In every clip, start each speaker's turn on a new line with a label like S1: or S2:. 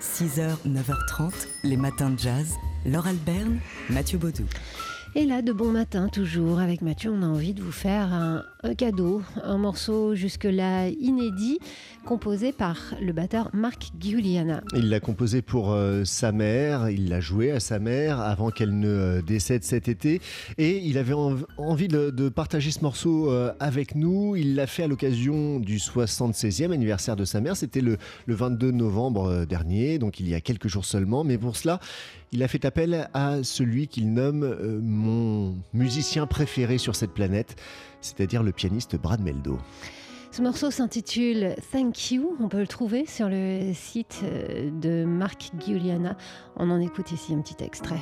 S1: 6h, 9h30, les matins de jazz. Laure Alberne, Mathieu Baudou.
S2: Et là, de bon matin, toujours, avec Mathieu, on a envie de vous faire un, cadeau, un morceau jusque-là inédit, composé par le batteur Marc Giuliana.
S3: Il l'a composé pour euh, sa mère, il l'a joué à sa mère avant qu'elle ne euh, décède cet été, et il avait envie de, partager ce morceau euh, avec nous. Il l'a fait à l'occasion du 76e anniversaire de sa mère, c'était le, le 22 novembre dernier, donc il y a quelques jours seulement, mais pour cela, il a fait appel à celui qu'il nomme mon musicien préféré sur cette planète, c'est-à-dire le pianiste Brad Meldo.
S2: Ce morceau s'intitule Thank You. On peut le trouver sur le site euh, de Marc Giuliana. On en écoute ici un petit extrait.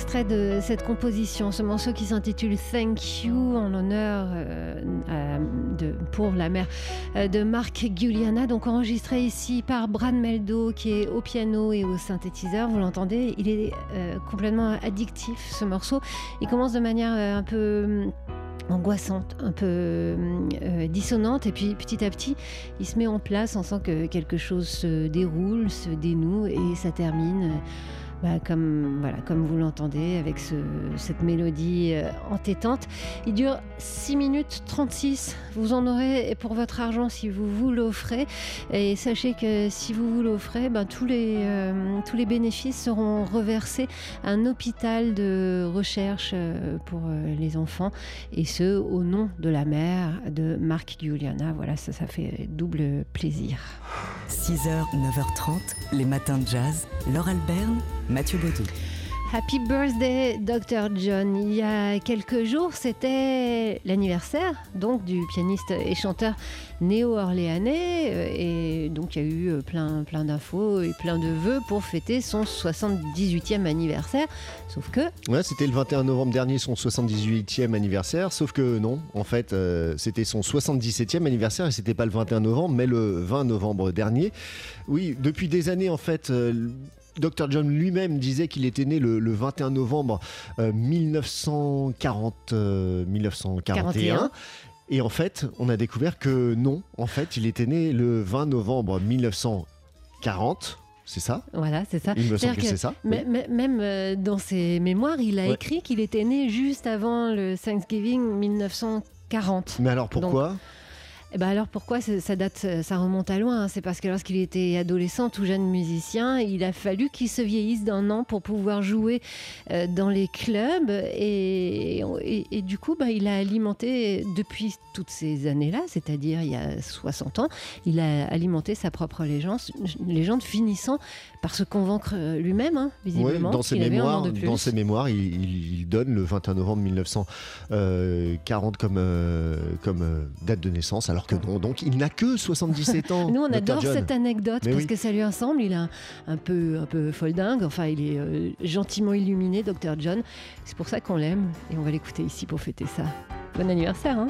S2: Extrait de cette composition, ce morceau qui s'intitule Thank You en l'honneur euh, de, pour la mère euh, de Marc Giuliana, donc enregistré ici par Brad Meldo qui est au piano et au synthétiseur. Vous l'entendez, il est euh, complètement addictif ce morceau. Il commence de manière un peu angoissante, un peu dissonante, et puis petit à petit, il se met en place, on sent que quelque chose se déroule, se dénoue, et ça termine bah, comme, voilà, comme vous l'entendez, avec ce, cette mélodie euh, entêtante. Il dure 6 minutes 36. Vous en aurez pour votre argent si vous vous l'offrez. Et sachez que si vous vous l'offrez, ben, tous, les, euh, tous les bénéfices seront reversés à un hôpital de recherche euh, pour les enfants. Et ce, au nom de la mère de Marc Giuliana. Voilà, ça fait double plaisir.
S1: 6h, 9h30, les matins de jazz. Laure Alberne Mathieu Baudou.
S2: Happy birthday, Dr. John. Il y a quelques jours, c'était l'anniversaire donc du pianiste et chanteur néo-orléanais. Euh, et donc, il y a eu euh, plein, plein d'infos et plein de vœux pour fêter son 78e anniversaire. Sauf que.
S3: Ouais, c'était le 21 novembre dernier, son 78e anniversaire. Sauf que non, en fait, euh, c'était son 77e anniversaire et c'était pas le 21 novembre, mais le 20 novembre dernier. Oui, depuis des années, en fait, Dr. John lui-même disait qu'il était né le, 21 novembre 1940, euh, 1941. Euh, Et en fait, on a découvert que non, en fait, il était né le 20 novembre 1940. C'est ça?
S2: Voilà, c'est ça.
S3: Il me semble que, c'est ça.
S2: Même euh, dans ses mémoires, il a écrit qu'il était né juste avant le Thanksgiving 1940.
S3: Mais alors pourquoi?
S2: Eh ben alors pourquoi ça date, ça remonte à loin hein. C'est parce que lorsqu'il était adolescent, tout jeune musicien, il a fallu qu'il se vieillisse d'un an pour pouvoir jouer euh, dans les clubs et, et, du coup, bah, il a alimenté depuis toutes ces années-là, c'est-à-dire il y a 60 ans, il a alimenté sa propre légende, légende finissant par se convaincre lui-même, hein, visiblement.
S3: dans, ses mémoires, dans ses mémoires, il, donne le 21 novembre 1940 comme, euh, comme euh, date de naissance. Alors que non, donc il n'a que 77 ans.
S2: Nous, on adore cette anecdote parce que ça lui ressemble. Il est un, peu, un peu foldingue. Enfin, il est euh, gentiment illuminé, Dr. John. C'est pour ça qu'on l'aime et on va l'écouter ici pour fêter ça. Bon anniversaire, hein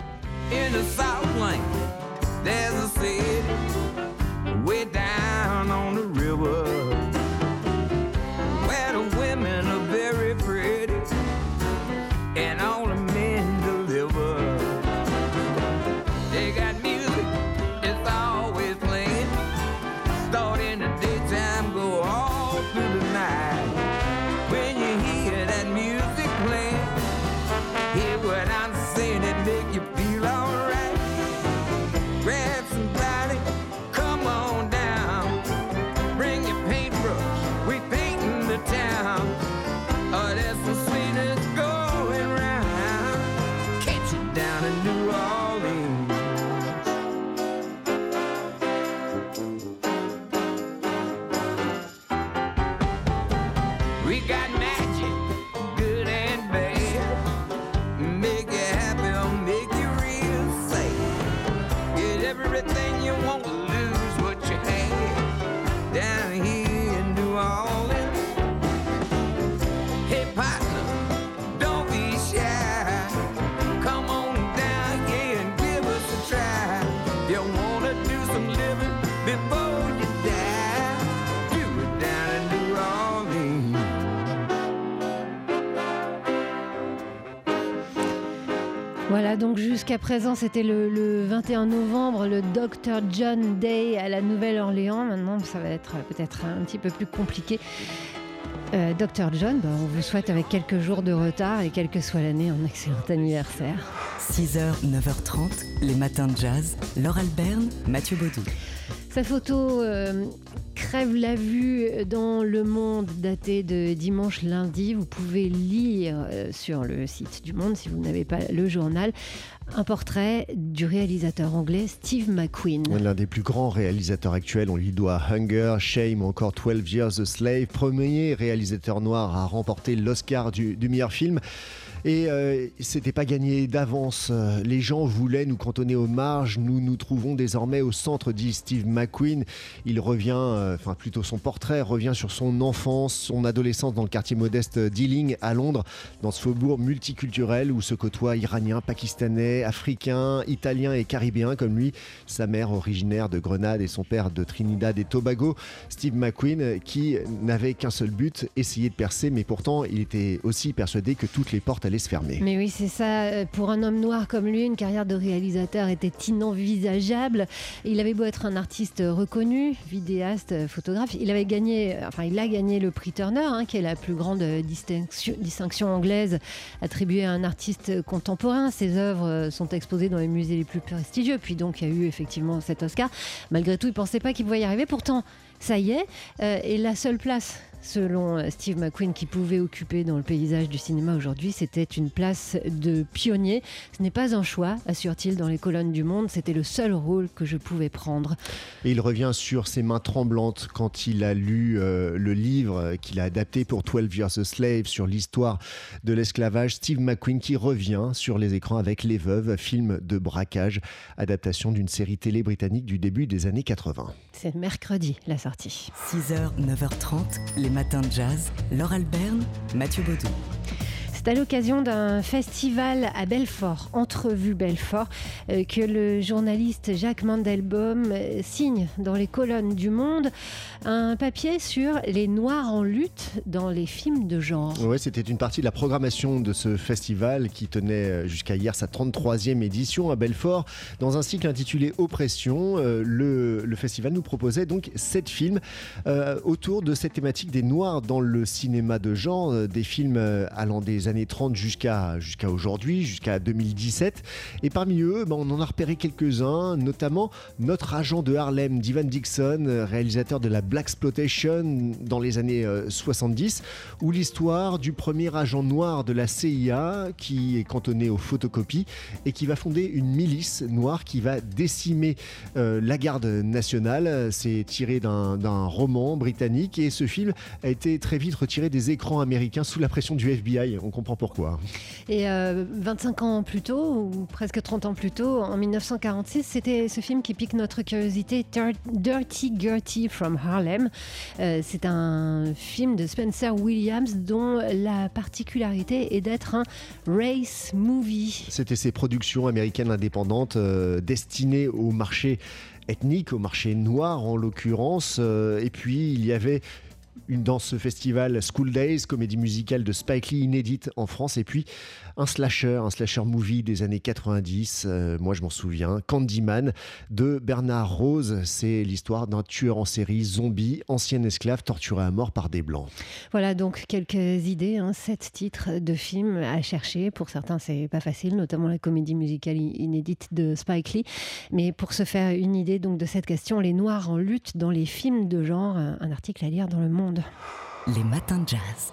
S2: Voilà, donc jusqu'à présent, c'était le, 21 novembre, le Dr. John Day à la Nouvelle-Orléans. Maintenant, ça va être peut-être un petit peu plus compliqué. Euh, Dr. John, bah, on vous souhaite avec quelques jours de retard et quelle que soit l'année, un excellent anniversaire.
S1: 6h, 9h30, les matins de jazz. Laure Alberne, Mathieu Baudou.
S2: Sa photo euh, crève la vue dans Le Monde daté de dimanche lundi. Vous pouvez lire euh, sur le site du Monde, si vous n'avez pas le journal, un portrait du réalisateur anglais Steve McQueen.
S3: L'un des plus grands réalisateurs actuels, on lui doit Hunger, Shame encore 12 Years a Slave, premier réalisateur noir à remporter l'Oscar du, du meilleur film. Et euh, c'était pas gagné d'avance. Les gens voulaient nous cantonner aux marges. Nous nous trouvons désormais au centre, dit Steve McQueen. Il revient, euh, enfin plutôt son portrait revient sur son enfance, son adolescence dans le quartier modeste d'Ealing à Londres, dans ce faubourg multiculturel où se côtoient Iraniens, Pakistanais, Africains, Italiens et Caribéens comme lui. Sa mère originaire de Grenade et son père de Trinidad et Tobago. Steve McQueen qui n'avait qu'un seul but, essayer de percer, mais pourtant il était aussi persuadé que toutes les portes se fermer.
S2: Mais oui, c'est ça. Pour un homme noir comme lui, une carrière de réalisateur était inenvisageable. Il avait beau être un artiste reconnu, vidéaste, photographe, il avait gagné, enfin, il a gagné le prix Turner, hein, qui est la plus grande distinction, anglaise attribuée à un artiste contemporain. Ses œuvres sont exposées dans les musées les plus prestigieux. Puis donc, il y a eu effectivement cet Oscar. Malgré tout, il ne pensait pas qu'il pouvait y arriver. Pourtant, ça y est. Euh, et la seule place selon euh, Steve McQueen, qui pouvait occuper dans le paysage du cinéma aujourd'hui, c'était une place de pionnier. Ce n'est pas un choix, assure-t-il dans les colonnes du Monde, c'était le seul rôle que je pouvais prendre.
S3: Et il revient sur ses mains tremblantes quand il a lu euh, le livre qu'il a adapté pour 12 Years a Slave sur l'histoire de l'esclavage. Steve McQueen qui revient sur les écrans avec Les Veuves, film de braquage, adaptation d'une série télé britannique du début des années 80.
S2: C'est mercredi la sortie.
S1: 6h, 9h30, les matin de jazz, Laure Alberne, Mathieu Baudou.
S2: C'est à l'occasion d'un festival à Belfort, Entrevue Belfort, euh, que le journaliste Jacques Mandelbaum euh, signe dans les colonnes du Monde un papier sur les Noirs en lutte dans les films de genre.
S3: Oui, c'était une partie de la programmation de ce festival qui tenait euh, jusqu'à hier sa 33e édition à Belfort. Dans un cycle intitulé Oppression, le, le festival nous proposait donc sept films autour de cette thématique des Noirs dans le cinéma de genre, des films allant des années 30 jusqu'à jusqu'à aujourd'hui, jusqu'à 2017. Et parmi eux, ben, on en a repéré quelques-uns, notamment notre agent de Harlem, Divan Dixon, réalisateur de la Black Exploitation dans les années 70, euh, ou l'histoire du premier agent noir de la CIA qui est cantonné aux photocopies et qui va fonder une milice noire qui va décimer euh, la garde nationale. C'est tiré d'un roman britannique et ce film a été très vite retiré des écrans américains sous la pression du FBI. On comprend pourquoi.
S2: Et 25 euh, ans plus tôt, ou presque 30 ans plus tôt, en 1946, c'était ce film qui pique notre curiosité, Dirty Gertie from Harlem. Euh, c'est un film de Spencer Williams dont la particularité est d'être un race movie.
S3: C'était ces productions américaines indépendantes euh, destinées au marché ethnique, au marché noir en l'occurrence. et puis il y avait une dans ce festival School Days, comédie musicale de Spike Lee inédite en France, et puis un slasher, un slasher movie des années 90, euh, moi je m'en souviens, Candyman de Bernard Rose. C'est l'histoire d'un tueur en série zombie, ancien esclave torturé à mort par des blancs.
S2: Voilà donc quelques idées, hein, sept titres de films à chercher. Pour certains, c'est pas facile, notamment la comédie musicale inédite de Spike Lee. Mais pour se faire une idée donc de cette question, les Noirs en lutte dans les films de genre, un article à lire dans Le
S1: Les matins de jazz.